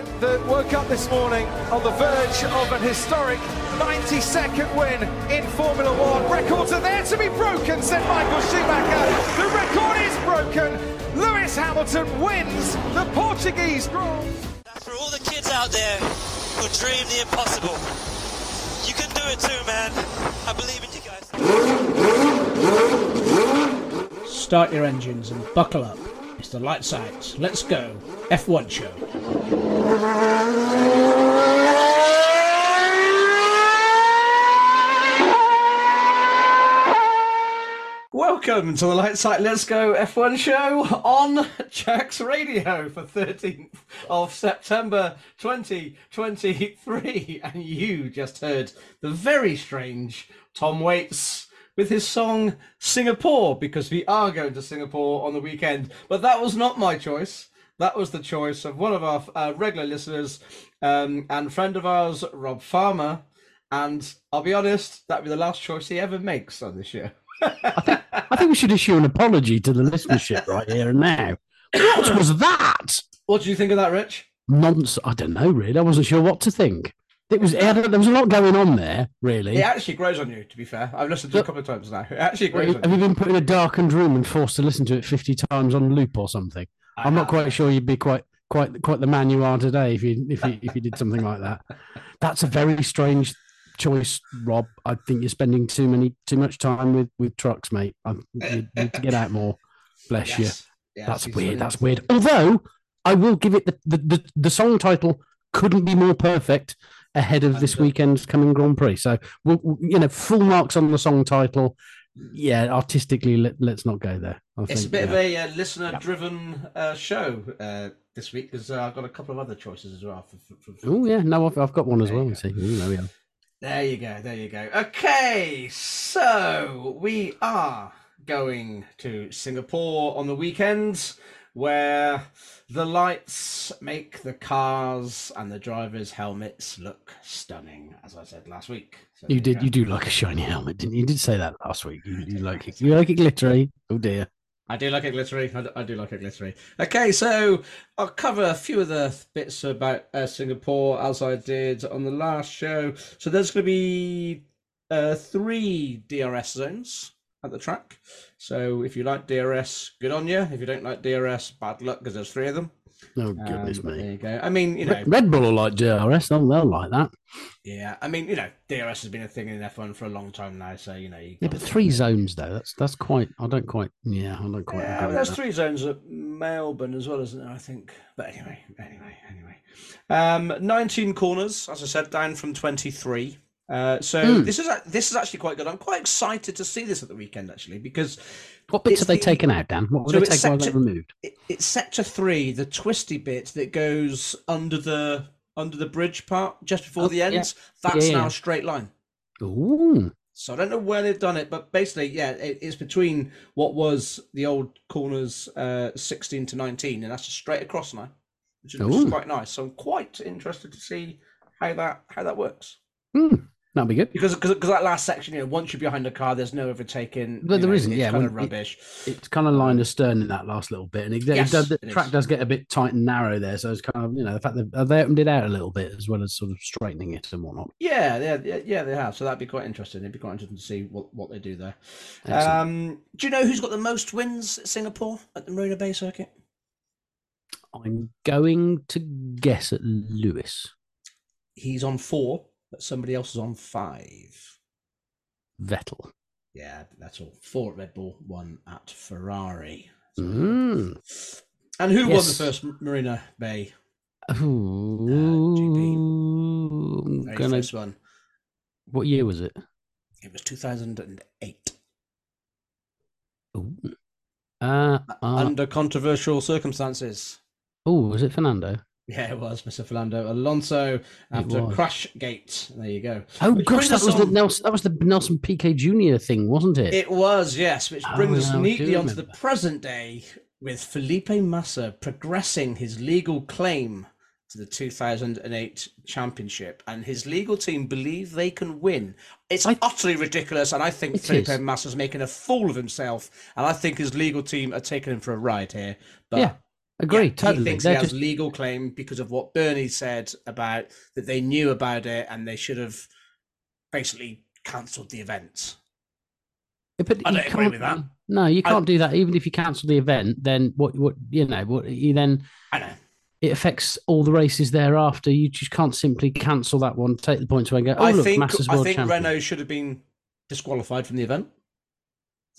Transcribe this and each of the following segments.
man that woke up this morning on the verge of an historic 90-second win in Formula One. Records are there to be broken, said Michael Schumacher. The record is broken. Lewis Hamilton wins the Portuguese Grand. For all the kids out there who dream the impossible, you can do it too, man. I believe in you guys. Start your engines and buckle up. It's the light sides. Let's go. F1 show. Welcome to the Lights Out Let's Go F1 show on Jack's Radio for 13th of September 2023. And you just heard the very strange Tom Waits with his song Singapore because we are going to Singapore on the weekend. But that was not my choice. That was the choice of one of our uh, regular listeners um, and friend of ours, Rob Farmer. And I'll be honest, that'd be the last choice he ever makes on this show. I think we should issue an apology to the listenership right here and now. What was that? What do you think of that, Rich? Nonsense. I don't know, really. I wasn't sure what to think. It was. There was a lot going on there, really. It actually grows on you, to be fair. I've listened to it a couple of times now. It actually grows Have you been put in a darkened room and forced to listen to it fifty times on loop or something? I am not quite sure you'd be quite quite quite the man you are today if you if you if you did something like that. That's a very strange choice, Rob. I think you're spending too many too much time with with trucks, mate. I, you need to get out more. Bless yes. you. Yes, That's weird. That's weird. Although I will give it the, the the, the song title couldn't be more perfect ahead of this weekend's coming Grand Prix. So we'll, you know, full marks on the song title. Yeah, artistically, let, us not go there. I it's think, a bit yeah. of a uh, listener-driven uh, show uh, this week because uh, I've got a couple of other choices as well. oh yeah, no, I've, I've got one as well. See, Ooh, there we are. There you go. There you go. Okay, so we are going to Singapore on the weekends where the lights make the cars and the drivers' helmets look stunning, as I said last week. So you did. You do like a shiny helmet, didn't you? You did say that last week. You, you like it. You like it glittery. Oh dear. I do like it glittery. I do, I do like it glittery. Okay, so I'll cover a few of the bits about uh, Singapore as I did on the last show. So there's going to be uh, three DRS zones at the track. So if you like DRS, good on you. If you don't like DRS, bad luck because there's three of them. Oh goodness um, me! There you go. I mean, you know, Red Bull will like DRS. They'll, they'll like that. Yeah, I mean, you know, DRS has been a thing in F1 for a long time now. So you know, you yeah, but three zones though. That's that's quite. I don't quite. Yeah, I don't quite. Yeah, there's three zones at Melbourne as well, isn't there? I think. But anyway, anyway, anyway. Um, 19 corners, as I said, down from 23. Uh, so mm. this is this is actually quite good. I'm quite excited to see this at the weekend actually because what bits have they the, taken out, Dan? What were so they taken out removed? It, it's sector three, the twisty bit that goes under the under the bridge part just before oh, the ends. Yeah. That's yeah, now a straight line. Ooh. So I don't know where they've done it, but basically, yeah, it, it's between what was the old corners uh, 16 to 19, and that's just straight across now, which is, which is quite nice. So I'm quite interested to see how that how that works. Hmm. That'd be good because because that last section, you know, once you're behind the car, there's no overtaking. But there isn't. yeah, kind of rubbish. It, it's kind of line astern in that last little bit, and it, yes, it does, the track is. does get a bit tight and narrow there. So it's kind of you know the fact that they opened it out a little bit as well as sort of straightening it and whatnot. Yeah, yeah, yeah, they have. So that'd be quite interesting. It'd be quite interesting to see what, what they do there. Um, do you know who's got the most wins at Singapore at the Marina Bay circuit? I'm going to guess at Lewis. He's on four but somebody else is on five. Vettel. Yeah, that's all. Four at Red Bull, one at Ferrari. So, mm. And who yes. won the first Marina Bay uh, GP? Very gonna... first one. What year was it? It was 2008. Ooh. Uh, uh, Under controversial circumstances. Oh, was it Fernando? Yeah, it was Mr. Fernando Alonso after Crash Gate. There you go. Oh which gosh, that was on... the Nelson. That was the Nelson Piquet Jr. thing, wasn't it? It was, yes. Which oh, brings oh, us neatly onto the present day with Felipe Massa progressing his legal claim to the 2008 championship, and his legal team believe they can win. It's I... utterly ridiculous, and I think Felipe Massa is. Massa's making a fool of himself, and I think his legal team are taking him for a ride here. But yeah. Agree, Yeah, totally. He thinks They're he has just- legal claim because of what Bernie said about that they knew about it and they should have basically cancelled the event. Yeah, but I don't agree with that. No, you can't do that. Even if you cancel the event, then what? What you know? What you then? I know. It affects all the races thereafter. You just can't simply cancel that one, take the points away, and go. Oh I look, think Masters I world think champion. Renault should have been disqualified from the event.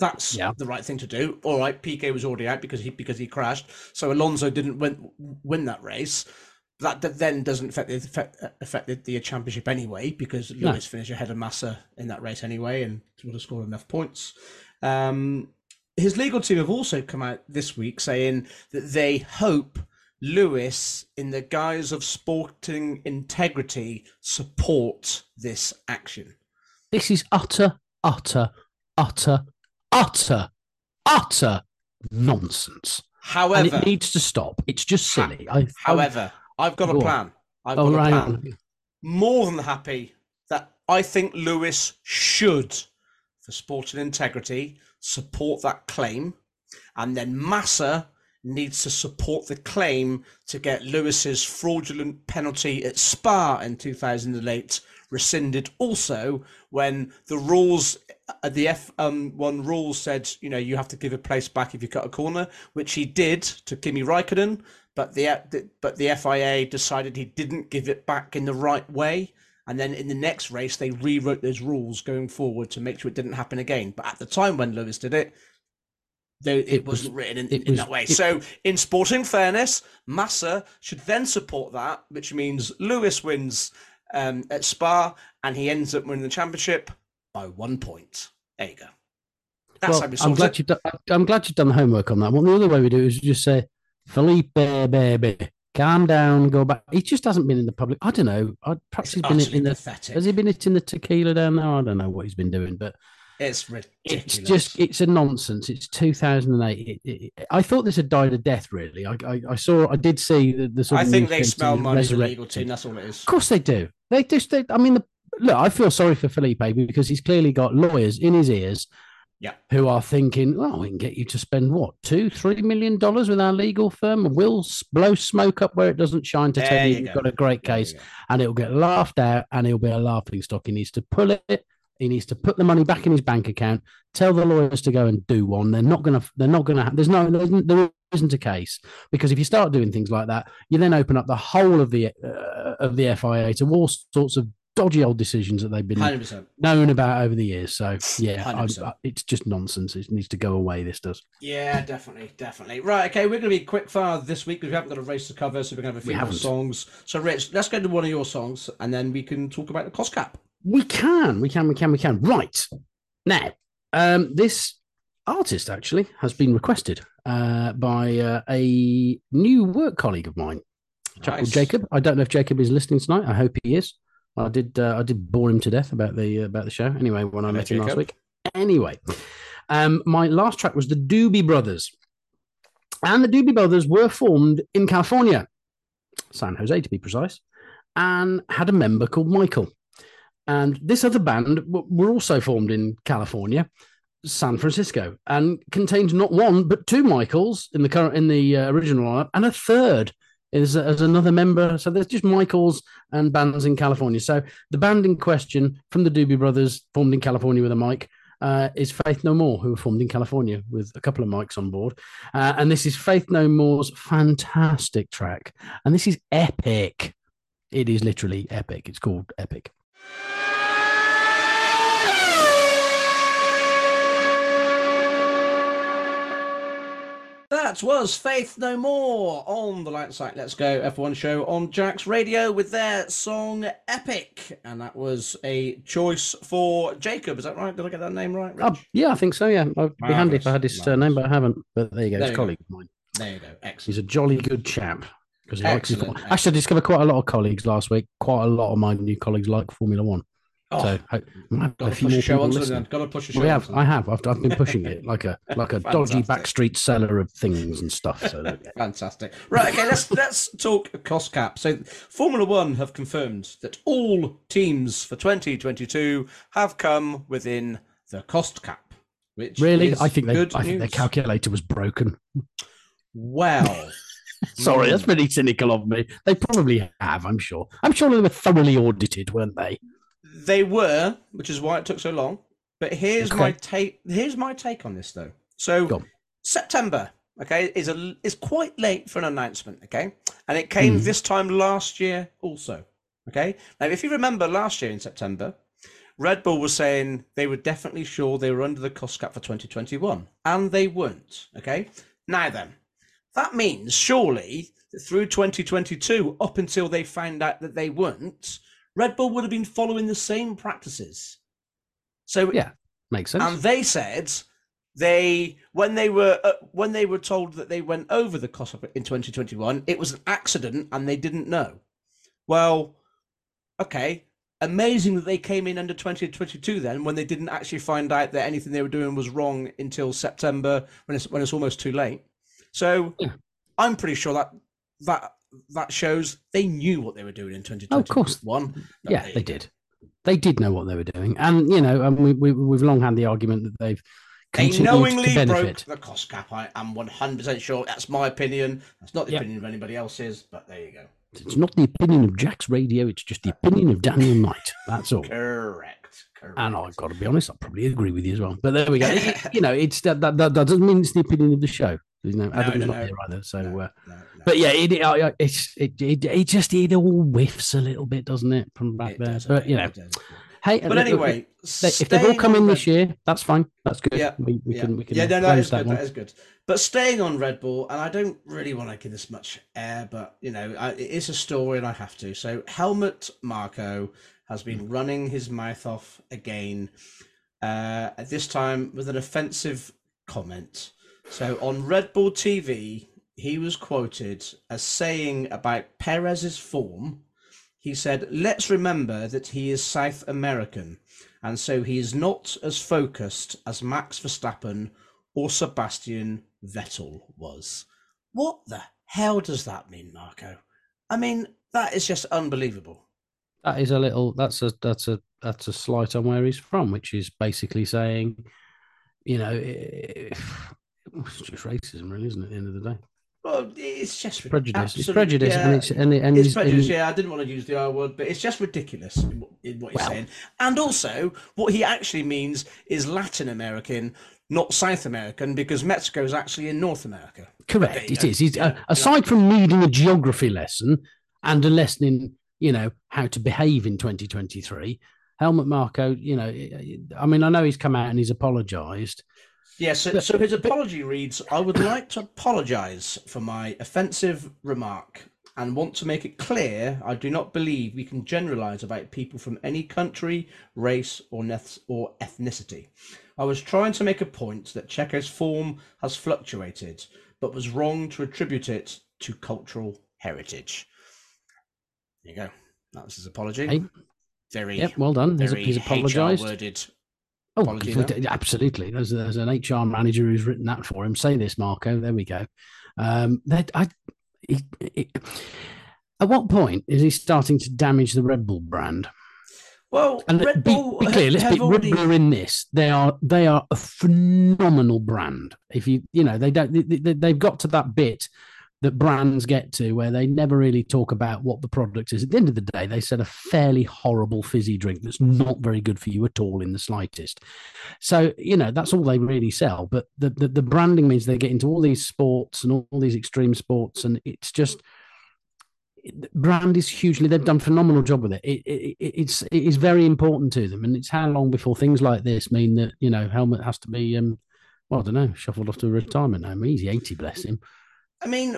That's Yeah. the right thing to do. All right, Piquet was already out because he because he crashed, so Alonso didn't win win that race. That, that then doesn't affect the affect, affect the, championship anyway because No. Lewis finished ahead of Massa in that race anyway and would have scored enough points. Um, his legal team have also come out this week saying that they hope Lewis, in the guise of sporting integrity, support this action. This is utter, utter, utter, utter, utter nonsense, and However, it needs to stop. It's just silly. I, however, I've got a plan. I've oh, got a right plan. More than happy that I think Lewis should, for sporting integrity, support that claim, and then Massa needs to support the claim to get Lewis's fraudulent penalty at Spa in 2008 rescinded. Also, when the rules, uh, the F1 rules said, you know, you have to give a place back if you cut a corner, which he did to Kimi Raikkonen, but the but the FIA decided he didn't give it back in the right way. And then in the next race, they rewrote those rules going forward to make sure it didn't happen again. But at the time when Lewis did it, though it, It was- wasn't written in, in was- that way. it- so, in sporting fairness, Massa should then support that, which means Lewis wins um, at Spa and he ends up winning the championship by one point. There you go. That's well, how I'm glad you've done. I'm glad you've done the homework on that one. The other way we do it is just say, Felipe, baby, calm down, go back. He just hasn't been in the public. I don't know. Perhaps he's been in, in the. pathetic. Has he been in the tequila down there? I don't know what he's been doing, but It's ridiculous. it's just it's a nonsense. It's 2008. It, it, I thought this had died a death. Really, I I, I saw. I did see the, the sort I of think they smell and money to the legal team. That's all it is. Of course they do. They just. They, I mean, the, look. I feel sorry for Felipe because he's clearly got lawyers in his ears. Yeah. Who are thinking, well, we can get you to spend what two, three million dollars with our legal firm. We'll blow smoke up where it doesn't shine to There tell you you you've go. got a great case, and it'll get laughed out, and he'll be a laughing stock. He needs to pull it. He needs to put the money back in his bank account. Tell the lawyers to go and do one. They're not gonna. They're not gonna. There's no. There isn't, there isn't a case because if you start doing things like that, you then open up the whole of the uh, of the FIA to all sorts of dodgy old decisions that they've been Hundred percent. known about over the years. So yeah, I, I- it's just nonsense. It needs to go away. This does. Yeah, definitely, definitely. Right, okay, we're going to be quick fire this week because we haven't got a race to cover, so we're going to have a few more songs. So, Rich, let's go to one of your songs, and then we can talk about the cost cap. We can, we can, we can, we can. Right now, um, this artist actually has been requested uh, by uh, a new work colleague of mine, chap Nice. Jacob. I don't know if Jacob is listening tonight. I hope he is. I did, uh, I did bore him to death about the uh, about the show. Anyway, when I met him last week. Anyway, um, my last track was the Doobie Brothers, and the Doobie Brothers were formed in California, San Jose to be precise, and had a member called Michael. And this other band were also formed in California, San Francisco, and contains not one but two Michaels in the current in the uh, original lineup, and a third is as another member. So there's just Michaels and bands in California. So the band in question from the Doobie Brothers, formed in California with a mic, uh, is Faith No More, who were formed in California with a couple of mics on board. Uh, and this is Faith No More's fantastic track, and this is epic. It is literally epic. It's called Epic. That was Faith No More on the Lights Out Let's Go F1 show on Jack's Radio with their song Epic. And that was a choice for Jacob. Is that right? Did I get that name right? Oh, yeah, I think so. Yeah, it'd be handy if I had his uh, Marvellous, surname, but I haven't. But there you go. There It's you a go. colleague of mine. There you go. He's a jolly good chap. Because he likes his, Excellent, actually, I discovered quite a lot of colleagues last week. Quite a lot of my new colleagues like Formula One. Oh, so I, have got a to few push more show people onto listening. Got to push a show We have, I have. I've, I've been pushing it like a like a dodgy backstreet seller of things and stuff. So there we go. Fantastic. Right, okay, let's let's talk cost cap. So Formula One have confirmed that all teams for 2022 have come within the cost cap. Which really, is I think they, good I think their calculator was broken. Well, Sorry, Mm. that's pretty cynical of me. They probably have, I'm sure. I'm sure they were thoroughly audited, weren't they? They were, which is why it took so long. But here's Okay. my take. Here's my take on this, though. So September, okay, is a is quite late for an announcement, okay, and it came Hmm. this time last year also, okay. Now, if you remember last year in September, Red Bull was saying they were definitely sure they were under the cost cap for 2021, and they weren't, okay. Now then, that means surely that through 2022, up until they found out that they weren't, Red Bull would have been following the same practices. So Yeah. Makes sense. and they said they when they were uh, when they were told that they went over the cost of it in 2021 it was an accident and they didn't know well okay amazing that they came in under 2022 then when they didn't actually find out that anything they were doing was wrong until september when it's when it's almost too late so Yeah. i'm pretty sure that that that shows they knew what they were doing in 2021 Oh, of course. but yeah, there they did. They did know what they were doing. And, you know, and we, we, we've long had the argument that they've They knowingly broke the cost cap. I am 100% sure. That's my opinion. That's not the Yep. opinion of anybody else's, but there you go. It's not the opinion of Jack's radio, it's just the opinion of Daniel Knight. That's all. Correct. Correct. And I've got to be honest, I probably agree with you as well. But there we go. You know, it's that, that, that, that doesn't mean it's the opinion of the show. You know, Adam's no, not no. here either. So, No, uh, no, no. but yeah, it, it, I- it's, it, it, it just, it all whiffs a little bit, doesn't it, from back there? does, but, you know, hey, But anyway, if they've all come in this year, that's fine. That's good. Yeah, we, we yeah. can, we can yeah, no, that close that good. one. That is good. But staying on Red Bull, and I don't really want to give this much air, but you know, I, it is a story, and I have to. So Helmut Marko has been running his mouth off again. Uh, at this time with an offensive comment. So on Red Bull TV, he was quoted as saying about Perez's form. He said, "Let's remember that he is South American." and so he is not as focused as Max Verstappen or Sebastian Vettel was. What the hell does that mean, Marko? I mean, that is just unbelievable. That is a little. That's a that's a that's a slight on where he's from, which is basically saying, you know, eh, it's just racism, really, isn't it? At the end of the day, Well, it's just prejudice. It's prejudice, yeah, and it's and, it- and it's he's- prejudice. and- Yeah, I didn't want to use the R word, but it's just ridiculous in what, in what he's Well- saying. And also, what he actually means is Latin American, not South American, because Mexico is actually in North America. Correct. It go. is. He's, Yeah, uh, aside from needing a geography lesson and a lesson in, you know, how to behave in 2023, Helmut Marko, you know, I mean, I know he's come out and he's apologised. Yeah, so, so his apology reads I would like to apologise for my offensive remark and want to make it clear I do not believe we can generalise about people from any country, race, or, neth- or ethnicity. I was trying to make a point that Checo's form has fluctuated, but was wrong to attribute it to cultural heritage. There you go. That was his apology. Hey. Very, Yep, well done. He's, he's apologised. worded. Oh, absolutely. There's, there's an HR manager who's written that for him. Say this, Marko. There we go. Um, that I, he, he- at what point is he starting to damage the Red Bull brand? Well, And Red be, Bull be clear, let's have be Red Bull in this. They are they are a phenomenal brand. If you you know they don't they, they, they've got to that bit that brands get to where they never really talk about what the product is. At the end of the day, they sell a fairly horrible fizzy drink that's not very good for you at all in the slightest. So you know that's all they really sell. But the the, the branding means they get into all these sports and all, these extreme sports, and it's just brand is hugely they've done phenomenal job with it. It, it, it it's it is very important to them and it's how long before things like this mean that you know Helmut has to be um well i don't know shuffled off to a retirement home easy 80 bless him I mean,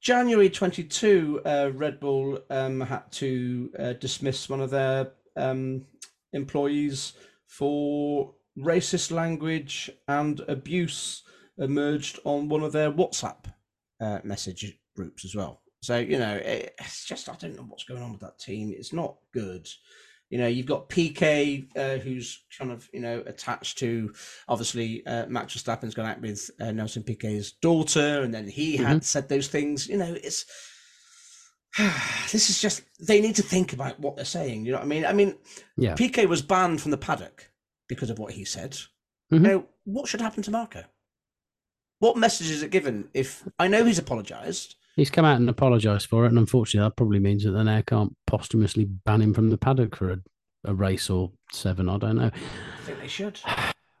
January 22, uh, Red Bull um, had to uh, dismiss one of their um, employees for racist language and abuse emerged on one of their WhatsApp uh, message groups as well. So, you know, it's just, I don't know what's going on with that team. It's not good. You know, you've got Piquet, uh, who's kind of, you know, attached to obviously uh, Max Verstappen's gone out with uh, Nelson Piquet's daughter, and then he had said those things. You know, it's this is just they need to think about what they're saying. You know what I mean? I mean, Yeah. Piquet was banned from the paddock because of what he said. Mhm. Now, what should happen to Marko? what message is it given? If I know he's apologised, He's come out and apologised for it, and unfortunately, that probably means that they now can't posthumously ban him from the paddock for a, a race or seven. I don't know. I think they should.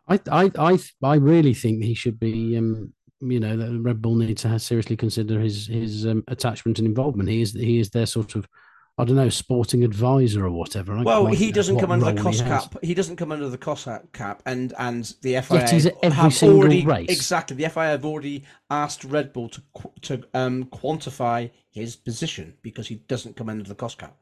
I, I, I, I really think he should be. Um, you know, that Red Bull needs to seriously consider his his um, attachment and involvement. He is he is their sort of I don't know, sporting advisor or whatever. Well, he doesn't come under the cost he cap. He doesn't come under the cost cap, and and the FIA Yet he's at every have single already race. exactly. The FIA have already asked Red Bull to to um quantify his position because he doesn't come under the cost cap.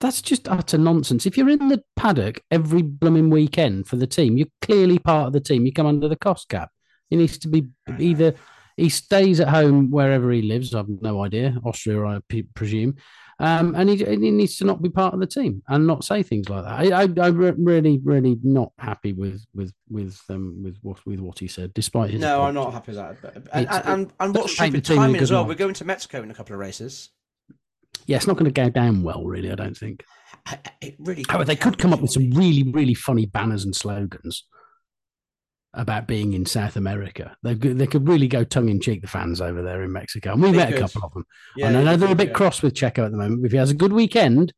That's just utter nonsense. If you're in the paddock every blooming weekend for the team, you're clearly part of the team. You come under the cost cap. He needs to be either he stays at home wherever he lives. I've no idea, Austria, I presume, um, and he, he needs to not be part of the team and not say things like that. I, I, I'm really, really not happy with with with um, with what with what he said, despite his. No, I'm not happy with that. But, and, It's- and, and what doesn't stupid the team in a timing as well. We're going to Mexico in a couple of races. Yeah, it's not going to go down well, really. I don't think. It really. However, they could come up with some really, really funny banners and slogans about being in South America. They could, they could really go tongue in cheek, the fans over there in Mexico. And we They met could. a couple of them. Yeah, and I know they they're a bit yeah. cross with Checo at the moment. If he has a good weekend,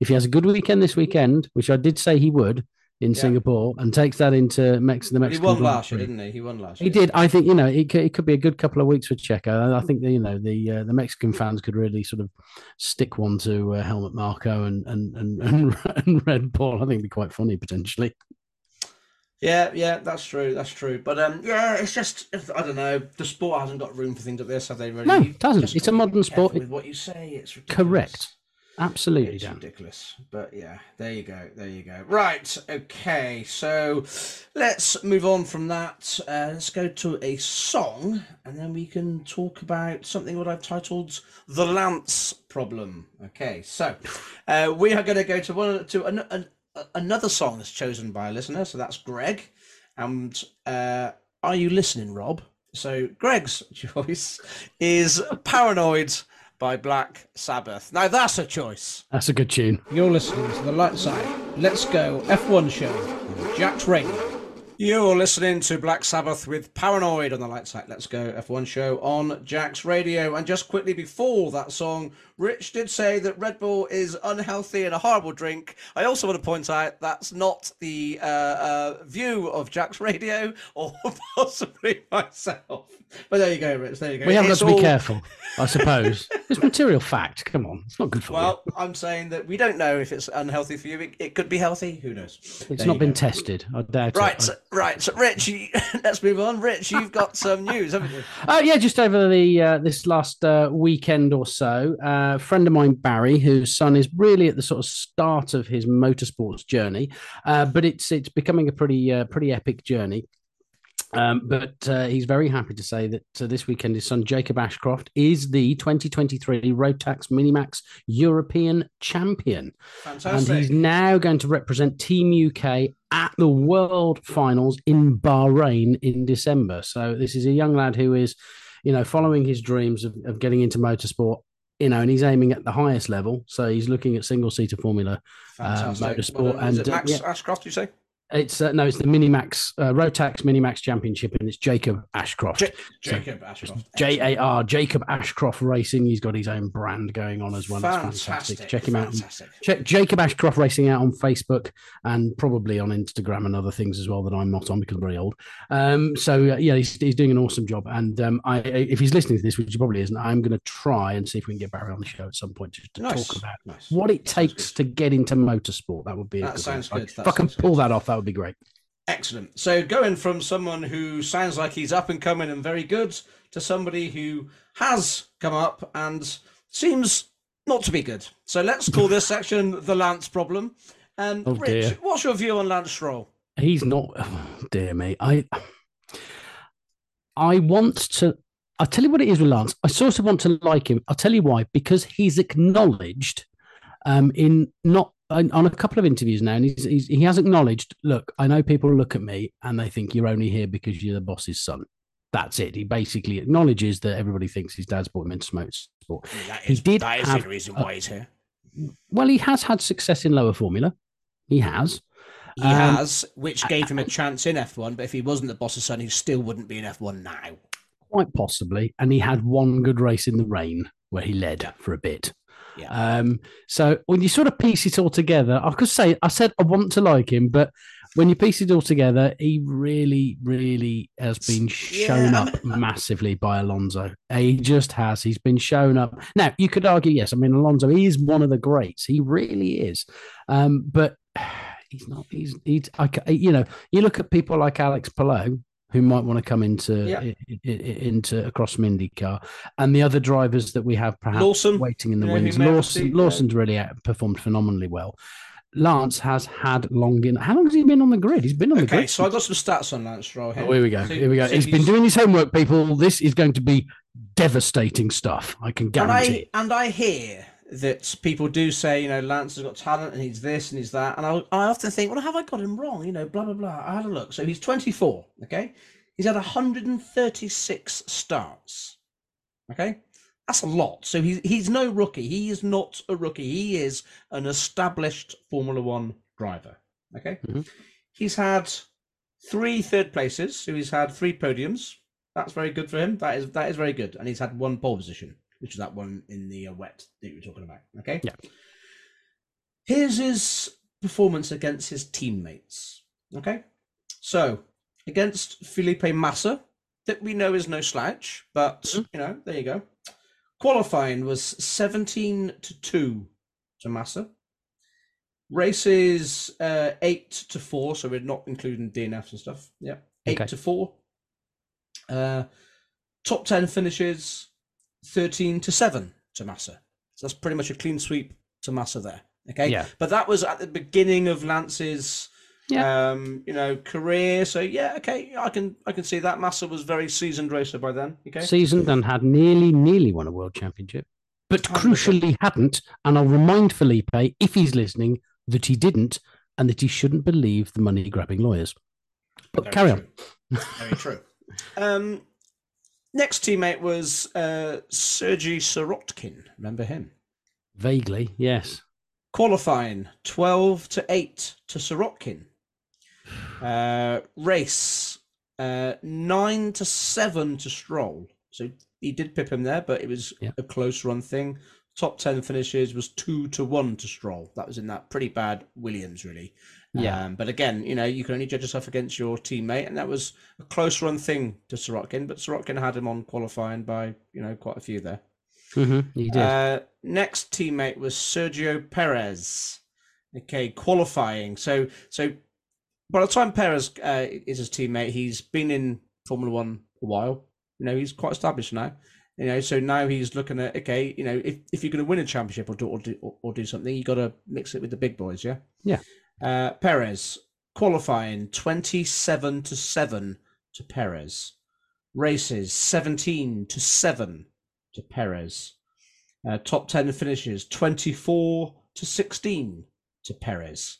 if he has a good weekend this weekend, which I did say he would in Yeah. Singapore, and takes that into Mex- the Mexican. He won last year, didn't he? He won last He did. I think you know it could, it could be a good couple of weeks for Checo. I think that, you know the uh, the Mexican fans could really sort of stick one to uh, Helmut Marko and and, and and and Red Bull. I think it'd be quite funny potentially. Yeah, yeah, that's true. That's true. But um, yeah, it's just I don't know. The sport hasn't got room for things like this, have they? Really? No, it doesn't. It's a modern sport. With what you say, it's ridiculous. Correct. Absolutely, It's Dan. ridiculous. But yeah, there you go. There you go. Right. Okay. So let's move on from that. Uh, let's go to a song, and then we can talk about something what I've titled "The Lance Problem." Okay. So uh, we are going to go to one to an, an, another song that's chosen by a listener. So that's Greg. And uh, are you listening, Rob? So Greg's choice is "Paranoid." By Black Sabbath. Now that's a choice. That's a good tune. You're listening to the Lights Out. Let's go F1 show Jack's Radio. You're listening to Black Sabbath with Paranoid on the Lights Out. Let's go F1 show on Jack's Radio. And just quickly before that song, Rich did say that Red Bull is unhealthy and a horrible drink. I also want to point out that's not the uh, uh, view of Jack's Radio or possibly myself. But there you go, Rich. There you go. We have got to be careful, I suppose. it's material fact. Come on, it's not good for you. Well, I'm saying that we don't know if it's unhealthy for you. It, it could be healthy. Who knows? It's There not been go. tested. I doubt Right, it. so- right. So, Rich, you, let's move on. Rich, you've got some news, haven't you? Uh, yeah, just over the uh, this last uh, weekend or so, uh, a friend of mine, Barry, whose son is really at the sort of start of his motorsports journey, uh, but it's it's becoming a pretty uh, pretty epic journey. Um, but uh, he's very happy to say that uh, this weekend his son Jacob Ashcroft is the 2023 Rotax Minimax European champion. and he's now going to represent Team UK at the World Finals in Bahrain in December. So this is a young lad who is, you know, following his dreams of, of getting into motorsport. You know, and he's aiming at the highest level. So he's looking at single seater Formula. Fantastic. motorsport Well and, uh, Max yeah. Ashcroft? You say? It's uh, no, it's the Minimax uh, Rotax Minimax Championship, and it's Jacob Ashcroft. J- Jacob Ashcroft. J A R Jacob Ashcroft Racing. He's got his own brand going on as well. It's fantastic. Fantastic. Check him out. Fantastic. Check Jacob Ashcroft Racing out on Facebook and probably on Instagram and other things as well that I'm not on because I'm very old. Um, so uh, yeah, he's, he's doing an awesome job. And um, I, if he's listening to this, which he probably isn't, I'm going to try and see if we can get Barry on the show at some point just to Nice. talk about Nice. what it takes to get into motorsport. That would be That sounds one. good. If That I can pull good. that off, that would be great. Excellent. So going from someone who sounds like he's up and coming and very good to somebody who has come up and seems not to be good. So let's call this section the Lance problem. Um, Oh, Rich, dear. what's your view on Lance Stroll? He's not. Oh, dear me. I I want to. I'll tell you what it is with Lance. I sort of want to like him. I'll tell you why. Because he's acknowledged um, in not on on a couple of interviews now, and he's, he's, he has acknowledged. Look, I know people look at me and they think you're only here because you're the boss's son. That's it. He basically acknowledges that everybody thinks his dad's brought him into motorsport. That He did that is have the reason why he's here. Well, he has had success in lower formula. He has. He Um, has, which gave him a chance in F1. But if he wasn't the boss's son, he still wouldn't be in F1 now. quite possibly, and he had one good race in the rain where he led for a bit. Yeah. Um, so when you sort of piece it all together, I could say I said I want to like him, but when you piece it all together, he really, really has been shown Yeah, up massively by Alonso. He just has. He's been shown up. Now you could argue, yes, I mean Alonso is one of the greats. He really is, um, but he's not. He's he's. I, you know, you look at people like Alex Palou. Who might want to come into Yeah. i- i- i- into across from IndyCar, and the other drivers that we have perhaps Lawson, waiting in the who wings. Lawson, uh, Lawson's really performed phenomenally well. Lance has had long in. How long has he been on the grid? He's been on the Okay, grid. so I got some stats on Lance Stroll here. Oh, here we go. Here we go. he's been doing his homework, people. This is going to be devastating stuff. I can and guarantee. I and I hear that people do say, you know, Lance has got talent and he's this and he's that, and I, I often think, well, have I got him wrong? You know, blah blah blah. I had a look. So he's 24. Okay, he's had 136 starts. Okay, that's a lot. So he's he's no rookie. He is not a rookie. He is an established Formula One driver. Okay, Mhm. he's had three third places. So he's had three podiums. That's very good for him. That is that is very good. And he's had one pole position, which is that one in the uh, wet that you were talking about. Okay. Yeah. Here's his performance against his teammates. Okay. So against Felipe Massa, that we know is no slouch, but Mhm. you know, there you go. Qualifying was 17 to 2 to Massa. Races uh, 8 to 4, so we're not including DNFs and stuff. Yeah. 8 Okay. to 4. Uh, top 10 finishes 13 to 7 to Massa. So that's pretty much a clean sweep to Massa there. Okay. Yeah. But that was at the beginning of Lance's Yeah. um, you know, career. So yeah, okay, I can I can see that Massa was very seasoned racer by then. Okay. Seasoned and had nearly, nearly won a world championship, but 100%. crucially hadn't. And I'll remind Felipe, if he's listening, that he didn't, and that he shouldn't believe the money grabbing lawyers. But Very carry on. Very true. Um, next teammate was uh, Sergei Sirotkin. Remember him? Vaguely, yes. Qualifying 12 to 8 to Sirotkin. Uh, race uh, 9 to 7 to Stroll. So he did pip him there, but it was Yeah. a close run thing. Top 10 finishes was 2 to 1 to Stroll. That was in that pretty bad Williams, really. Yeah. Um, but again, you know, you can only judge yourself against your teammate, and that was a close run thing to Sirotkin, but Sirotkin had him on qualifying by, you know, quite a few there. hmm he did. Uh, next teammate was Sergio Perez. Okay, qualifying. So, so by the time Perez uh, is his teammate, he's been in Formula One a while. You know, he's quite established now. You know, so now he's looking at okay, you know, if, if you're going to win a championship or do or do, or, or do something, you got to mix it with the big boys, yeah. Yeah. Uh, Perez qualifying twenty-seven to seven to Perez. Races seventeen to seven to Perez. Uh, top 10 finishes 24 to 16 to Perez.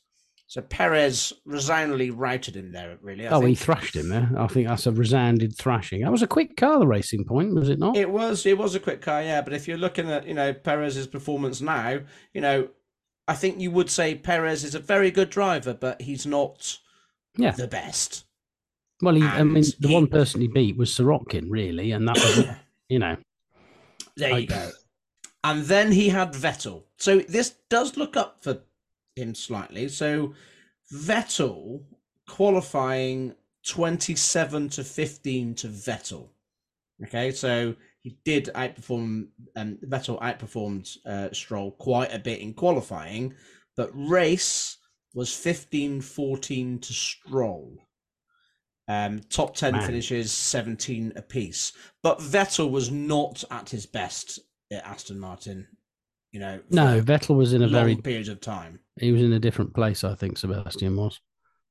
So Perez resoundingly routed him there, really. I oh, he thrashed him there. I think that's a resounded thrashing. That was a quick car, the racing point, was it not? It was it was a quick car, yeah. But if you're looking at you know Perez's performance now, you know, I think you would say Perez is a very good driver, but he's not Yeah. the best. well, he, I mean, the he- one person he beat was Sirotkin, really, and that was, you know, There I- you go. And then he had Vettel. So this does look up for him slightly. So Vettel qualifying 27 to 15 to Vettel. Okay, so he did outperform, um, Vettel outperformed uh, Stroll quite a bit in qualifying, but race was 15 14 to Stroll. Um, top 10 Man. finishes 17 apiece. But Vettel was not at his best at Aston Martin, you know, no, Vettel was in a long very, periods of time. he was in a different place, I think, Sebastian was.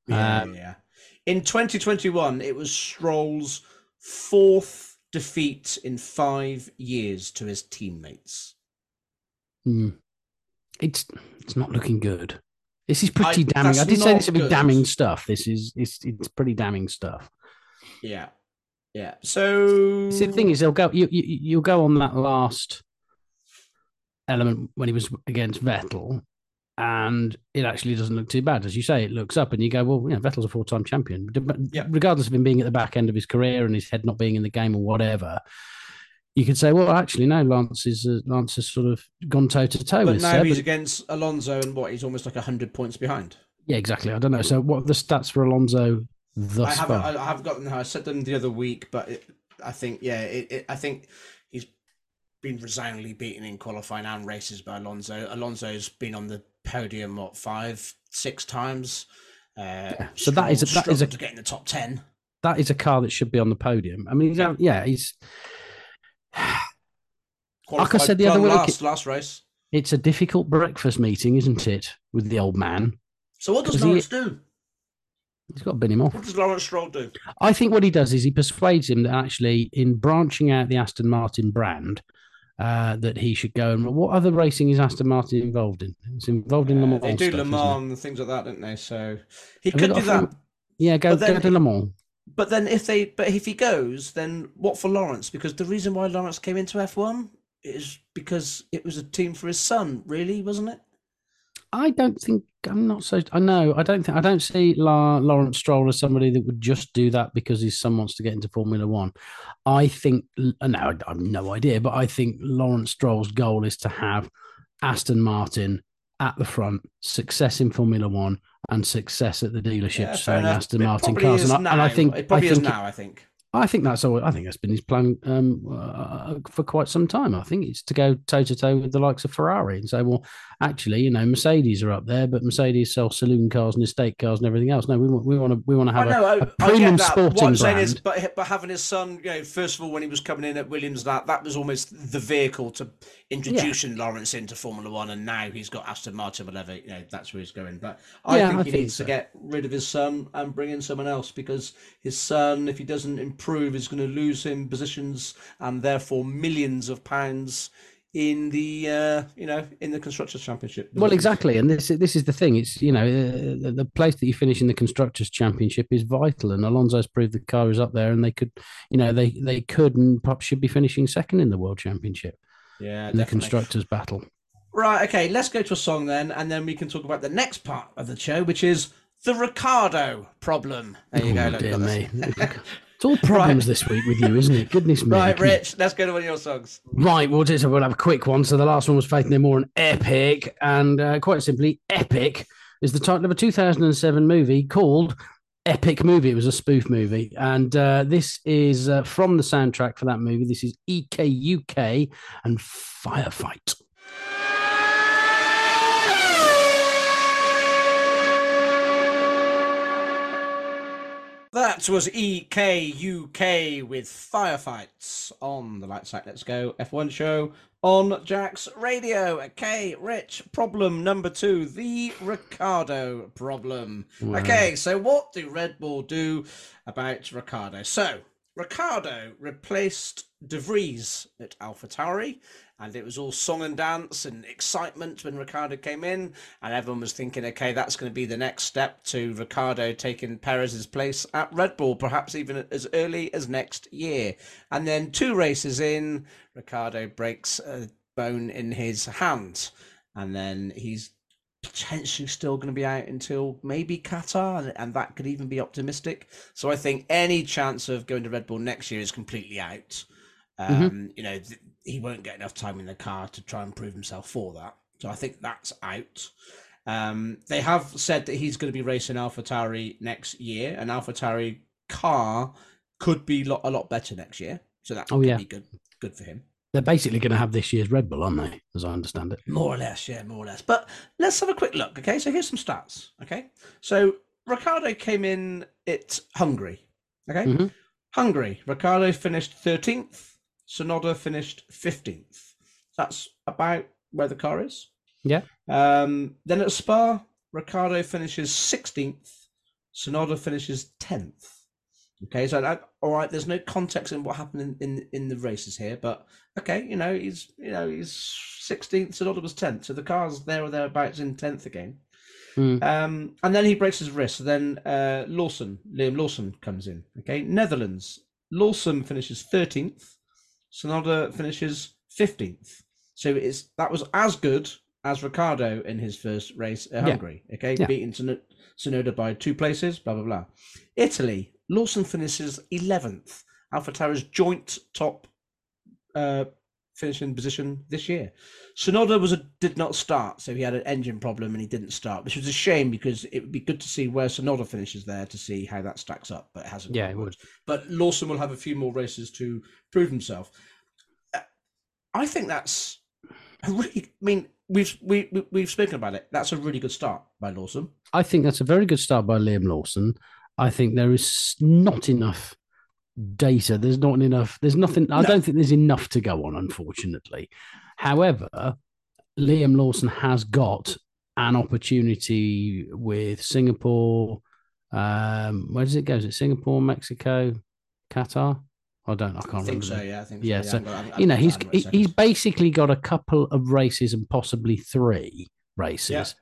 Yeah, Um, yeah. In 2021, it was Stroll's fourth defeat in five years to his teammates. Hmm. It's it's not looking good. This is pretty I- damning. I did say this would be damning stuff. This is it's it's pretty damning stuff. Yeah, yeah. So See, the thing is, they'll go. You, you you'll go on that last element when he was against Vettel, and it actually doesn't look too bad. As you say, it looks up, and you go, well, you know, Vettel's a four-time champion, Yeah. regardless of him being at the back end of his career and his head not being in the game or whatever. You could say, well, actually, no, Lance is uh, Lance has sort of gone toe to toe But now Seb, he's against Alonso, and what? He's almost like hundred points behind. Yeah, exactly. I don't know. So, what are the stats for Alonso I thus haven't. far? I, I have gotten. them. I said them the other week, but it, I think yeah. It, it, I think he's been resoundingly beaten in qualifying and races by Alonso. Alonso's been on the podium what five, six times. Uh, so that is a, that is a- to get in the top ten. that is a car that should be on the podium. I mean, he's, Yeah. yeah, he's. Qualified said the other plumb week- last last race. It's a difficult breakfast meeting, isn't it, with the old man? So what does Because he- Lawrence do? He's got to bin him off. What does Lawrence Stroll do? I think what he does is he persuades him that actually, in branching out the Aston Martin brand, uh, that he should go and what other racing is Aston Martin involved in? It's involved in Le Uh, Mans. they do stuff, Le? Mans and things like that, don't they? So he Have could do that. Yeah, go, then go to Le Mans. But then if they but if he goes, then what for Lawrence? Because the reason why Lawrence came into F one is because it was a team for his son, really, wasn't it? I don't think I'm not so. I know. I don't think I don't see La, Lawrence Stroll as somebody that would just do that because his son wants to get into Formula One. I think uh, no, I have no idea, but I think Lawrence Stroll's goal is to have Aston Martin at the front, success in Formula One, and success at the dealerships Yeah, selling enough. Aston It Martin cars. And I, and I think it I probably is think now. I think. I think that's all. I think that's been his plan um, uh, for quite some time. I think it's to go toe to toe with the likes of Ferrari and say, well, actually, you know, Mercedes are up there, but Mercedes sell saloon cars and estate cars and everything else. No, we want we want to we want to I have know. a, I, a I premium that. sporting What I'm saying brand. is, but but having his son, you know, first of all, when he was coming in at Williams, that that was almost the vehicle to introducing Lawrence into Formula One, and now he's got Aston Martin, whatever. You know, that's where he's going. But I Yeah, think I he think needs so. to get rid of his son and bring in someone else because his son, if he doesn't improve, is going to lose him positions and therefore millions of pounds in the uh, you know in the constructors championship. Well, exactly, and this this is the thing. It's you know uh, the, the place that you finish in the constructors' championship is vital, and Alonso's proved the car is up there, and they could, you know, they they could and perhaps should be finishing second in the world championship Yeah, in the constructors' battle. Right, okay, let's go to a song then, and then we can talk about the next part of the show, which is the Ricciardo problem. There you go. Oh, look, dear me. It's all problems this week with you, isn't it? Goodness me. Right, Rich, let's go to one of your songs. Right, we'll just we'll have a quick one. So the last one was Faith No More and Epic, and uh, quite simply, Epic is the title of a 2007 movie called Epic Movie. It was a spoof movie, and uh, this is uh, from the soundtrack for that movie. This is EKUK and Firefight. That was EKUK with Firefights on the Lights Out Let's Go F1 show on Jack's Radio. Okay, Rich, problem number two the Ricciardo problem. Wow. Okay, so what do Red Bull do about Ricciardo? So, Ricciardo replaced De Vries at AlphaTauri, and it was all song and dance and excitement when Ricciardo came in, and everyone was thinking, okay, that's going to be the next step to Ricciardo taking Perez's place at Red Bull, perhaps even as early as next year. And then two races in, Ricciardo breaks a bone in his hand, and then he's potentially still going to be out until maybe Qatar, and, and that could even be optimistic. So I think any chance of going to Red Bull next year is completely out. Um, You know, th- he won't get enough time in the car to try and prove himself for that. So I think that's out. Um, they have said that he's going to be racing AlphaTauri next year, and AlphaTauri car could be a lot better next year. So that Oh, could yeah. be good, good for him. They're basically going to have this year's Red Bull, aren't they? As I understand it. More or less, yeah, more or less. But let's have a quick look. Okay, so here's some stats. Okay, so Ricciardo came in at Hungary. Okay, Mhm. Hungary. Ricciardo finished 13th. Tsunoda finished 15th. That's about where the car is. Yeah. Um, then at Spa, Ricciardo finishes 16th. Tsunoda finishes 10th. Okay, so that, all right. There's no context in what happened in, in in the races here, but okay, you know he's you know he's 16th. Tsunoda was 10th, so the car's there or thereabouts in 10th again. Hmm. Um, and then he breaks his wrist. So then uh, Lawson, Liam Lawson comes in. Okay, Netherlands. Lawson finishes 13th. Tsunoda finishes 15th. So it's that was as good as Ricciardo in his first race at Yeah. Hungary. Okay, Yeah. beating Tsunoda by two places. Blah blah blah. Italy, Lawson finishes eleventh. AlphaTauri's joint top uh, finishing position this year. Tsunoda was a did not start, so he had an engine problem and he didn't start, which was a shame because it would be good to see where Tsunoda finishes there to see how that stacks up, but it hasn't. Yeah, it would. But Lawson will have a few more races to prove himself. I think that's a really. I mean, we've we, we we've spoken about it. That's a really good start by Lawson. I think that's a very good start by Liam Lawson. I think there is not enough data. There's not enough. There's nothing. I don't think there's enough to go on, unfortunately. However, Liam Lawson has got an opportunity with Singapore. Um, where does it go? Is it Singapore, Mexico, Qatar? I don't. I can't I think remember. so. Yeah, I think. Yeah, So, so, I haven't I haven't- you know, he's he, he's basically got a couple of races and possibly three races.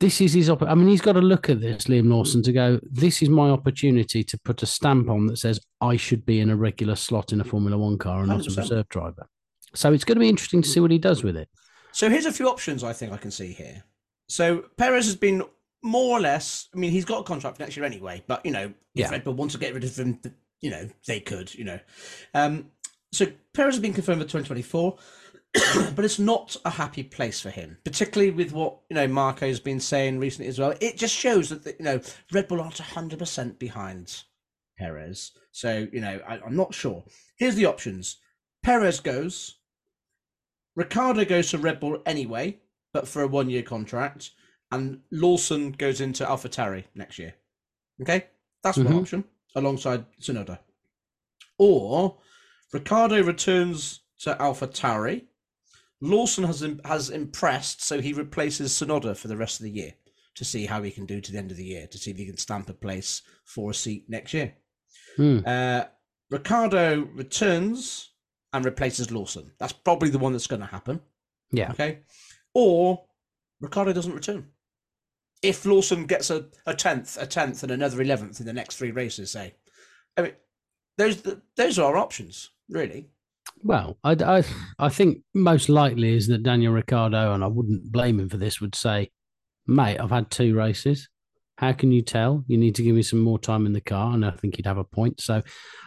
This is his. Op- I mean, he's got to look at this, Liam Lawson, to go. This is my opportunity to put a stamp on that says I should be in a regular slot in a Formula One car and not a reserve driver. So it's going to be interesting to see what he does with it. So here's a few options I think I can see here. So Perez has been more or less. I mean, he's got a contract for next year anyway. But you know, if Yeah. Red Bull want to get rid of him, you know, they could. You know, um, so Perez has been confirmed for 2024, but it's not a happy place for him, particularly with what you know Marko's been saying recently as well. It just shows that you know Red Bull aren't 100 percent behind Perez. So you know, I, I'm not sure. Here's the options: Perez goes. Ricciardo goes to Red Bull anyway, but for a one year contract, and Lawson goes into AlphaTauri next year. Okay, that's one Mhm. option alongside Tsunoda. Or Ricciardo returns to AlphaTauri. Lawson has has impressed, so he replaces Tsunoda for the rest of the year to see how he can do to the end of the year to see if he can stamp a place for a seat next year. Hmm. Uh, Ricciardo returns and replaces Lawson. That's probably the one that's going to happen. Yeah. Okay. Or Ricciardo doesn't return. If Lawson gets a, a tenth, a tenth, and another eleventh in the next three races, say, I mean, those those are our options, really. Well, I, I, I think most likely is that Daniel Ricciardo, and I wouldn't blame him for this, would say, mate, I've had two races. How can you tell? You need to give me some more time in the car, and I think he'd have a point. So,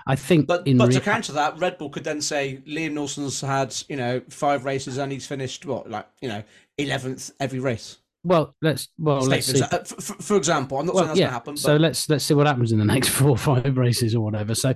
I think But in but to counter that, Red Bull could then say Liam Lawson's had you know five races and he's finished what like you know eleventh every race. Well, let's well, Say, let's for, see. exa- uh, f- f- for example, I'm not saying that's yeah. going to happen. But so let's let's see what happens in the next four or five races or whatever. So,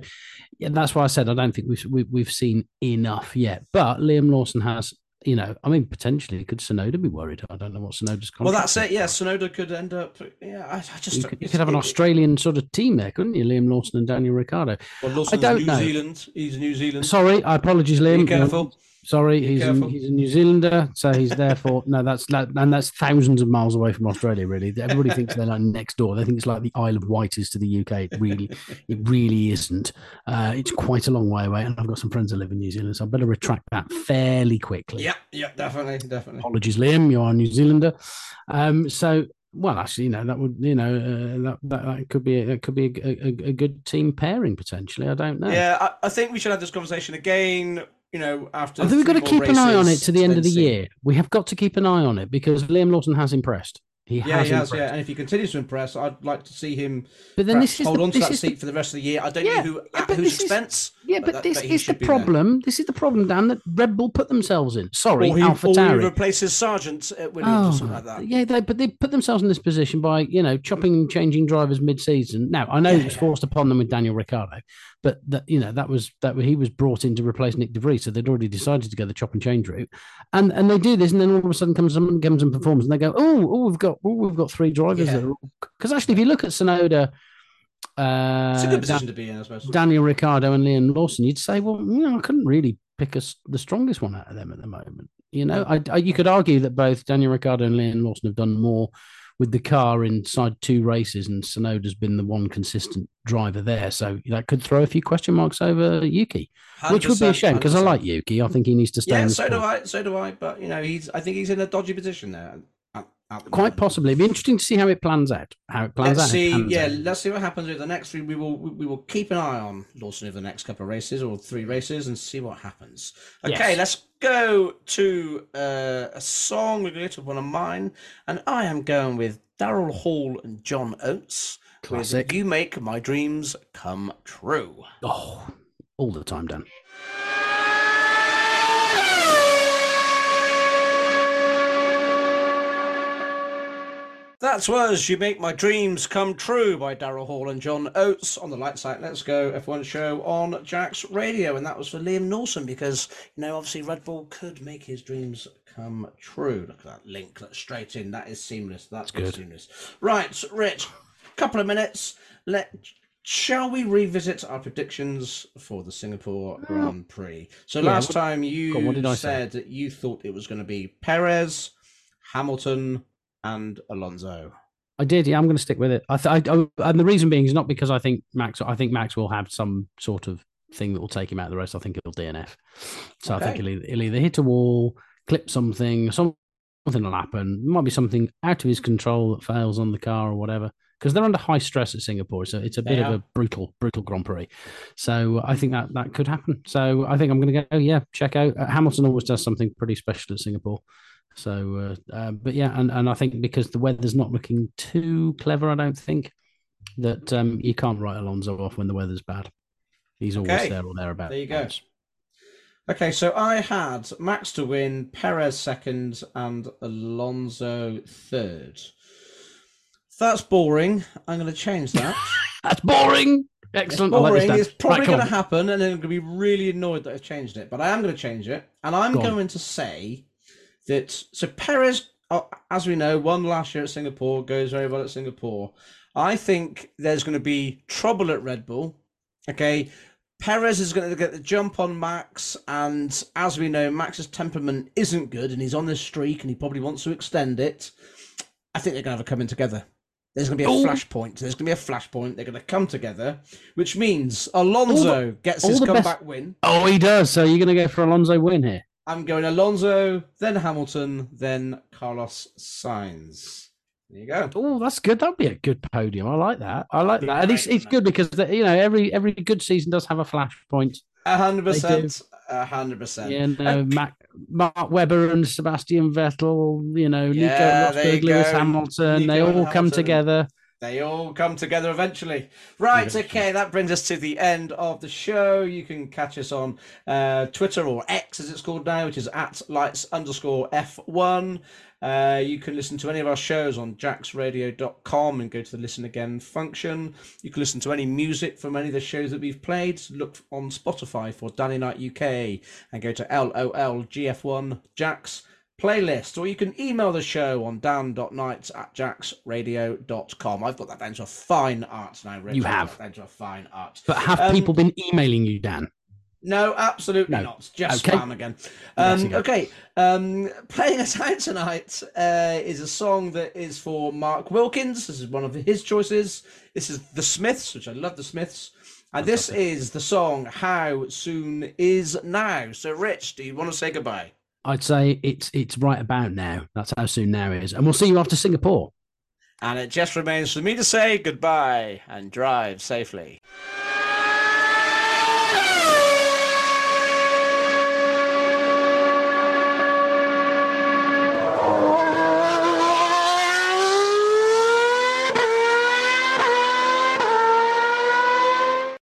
yeah, that's why I said I don't think we've we, we've seen enough yet. But Liam Lawson has, you know, I mean, potentially could Tsunoda be worried? I don't know what Tsunoda's contract. Well, that's it. Yeah, Tsunoda could end up. Yeah, I, I just You could, you could have an Australian sort of team there, couldn't you? Liam Lawson and Daniel Ricciardo. Well, Lawson's don't New know. Zealand. He's New Zealand. Sorry, I apologize, Be Liam. careful. Sorry, he's a, he's a New Zealander, so he's therefore no. That's that, and that's thousands of miles away from Australia. Really, everybody thinks they're like next door. They think it's like the Isle of Wight is to the UK. It really, it really isn't. Uh, it's quite a long way away, and I've got some friends that live in New Zealand, so I better retract that fairly quickly. Yeah, yeah, definitely, definitely. Apologies, Liam. You are a New Zealander. Um, so. Well, actually, you know that would, you know, uh, that, that that could be that could be a, a, a good team pairing potentially. I don't know. Yeah, I, I think we should have this conversation again. You know, after I think we've got to keep an eye on it to the end of the year. We have got to keep an eye on it because Liam Lawson has impressed. He Yeah, has he has. impressed. Yeah, and if he continues to impress, I'd like to see him But then this is hold the, on to this that is the- seat for the rest of the year. I don't Yeah, know who yeah, at whose this is- expense. yeah, but but that- this but he is the should be there. problem. This is the problem, Dan, that Red Bull put themselves in. Sorry, Or he, Alpha or he replaces Sargeant at Williams or something oh, like that. Oh, yeah, they, but they put themselves in this position by you know chopping and changing drivers mid-season. Now I know Yeah, it was yeah. forced upon them with Daniel Ricciardo, but that you know that was that he was brought in to replace Nyck de Vries, so they'd already decided to go the chop and change route, and and they do this, and then all of a sudden comes someone comes and performs, and they go, oh, oh, we've got oh, we've got three drivers Yeah. that are because actually if you look at Tsunoda, uh, It's a good Dan- position to be in, I suppose. Daniel Ricciardo and Liam Lawson, you'd say, well, you know, I couldn't really pick us the strongest one out of them at the moment. You know, I, I, you could argue that both Daniel Ricciardo and Liam Lawson have done more with the car inside two races, and Tsunoda's been the one consistent driver there. So that could throw a few question marks over Yuki, which would be a shame because I like Yuki. I think he needs to stay. Yeah, the so do. I. So do I. But you know, he's. I think he's in a dodgy position there. Quite possibly. It'd be interesting to see how it plans out. How it plans let's out. see. pans Yeah, out. let's see what happens with the next three. We will we will keep an eye on Lawson over the next couple of races or three races and see what happens. Okay, Yes. let's go to uh, a song. We're going to one of mine, and I am going with Daryl Hall and John Oates. Classic. You make my dreams come true. Oh, all the time, Dan. That was You Make My Dreams Come True by Daryl Hall and John Oates on the Lights Out Let's Go F1 show on Jack's Radio. And that was for Liam Lawson because, you know, obviously Red Bull could make his dreams come true. Look at that link, that's straight in. That is seamless. That's good. good. seamless. Right, Rich, couple of minutes. Let Shall we revisit our predictions for the Singapore Grand Prix? So Yeah, last what- time you go on, what did I say? said that you thought it was going to be Perez, Hamilton, and Alonso. I did. Yeah, I'm going to stick with it. I, th- I, I and the reason being is not because I think Max. I think Max will have some sort of thing that will take him out of the race. I think it'll DNF. So I think Okay. he'll either, he'll either hit a wall, clip something, something will happen. It might be something out of his control that fails on the car or whatever. Because they're under high stress at Singapore, so it's a bit of a brutal, brutal Grand Prix. So I think that that could happen. So I think I'm going to go. Yeah, check out uh, Hamilton. Always does something pretty special at Singapore. So, uh, uh, but yeah, and, and I think because the weather's not looking too clever, I don't think that um, you can't write Alonso off when the weather's bad. He's always Okay. there or thereabouts. There you go. Okay, so I had Max to win, Perez second, and Alonso third. That's boring. I'm going to change that. That's boring. It's Excellent. I like this, boring. It's probably Right, go going to happen, and then I'm going to be really annoyed that I've changed it. But I am going to change it, and I'm Go on. going to say that so Perez, uh, as we know, won last year at Singapore, goes very well at Singapore. I think there's going to be trouble at Red Bull. Okay, Perez is going to get the jump on Max, and as we know, Max's temperament isn't good, and he's on this streak, and he probably wants to extend it. I think they're going to have a coming together. There's going to be a Oh. flashpoint. There's going to be a flashpoint. They're going to come together, which means Alonso gets all his the best- comeback win. Oh, he does. So you're going to go for Alonso win here? I'm going Alonso, then Hamilton, then Carlos Sainz. There you go. Oh, that's good. That'd be a good podium. I like that. I like that. And it's, it's good because the, you know every every good season does have a flashpoint. A hundred percent. A hundred percent. You know, Mac, Mark Webber and Sebastian Vettel. You know, Yeah, Nico you Rosberg, Lewis. Hamilton. they all and come together. They all come together eventually. Right, okay, that brings us to the end of the show. You can catch us on uh, Twitter or X as it's called now, which is at lights underscore F1. Uh, you can listen to any of our shows on jacksradio.com and go to the listen again function. You can listen to any music from any of the shows that we've played. Look on Spotify for Danny Night UK and go to LOLGF1 Jacks playlist, or you can email the show on dan.nights at jacksradio.com. I've got that down to a fine art now, Rich. You have. down to a fine art. But have Um, people been emailing you, Dan? No, absolutely No. not. Just Okay. spam again. Um, again. okay, um, playing us out tonight uh, is a song that is for Mark Wilkins. This is one of his choices. This is The Smiths, which I love The Smiths. And this is the song How Soon Is Now. So, Rich, do you want to say goodbye? I'd say it's it's right about now. That's how soon now is, and we'll see you after Singapore. And it just remains for me to say goodbye and drive safely.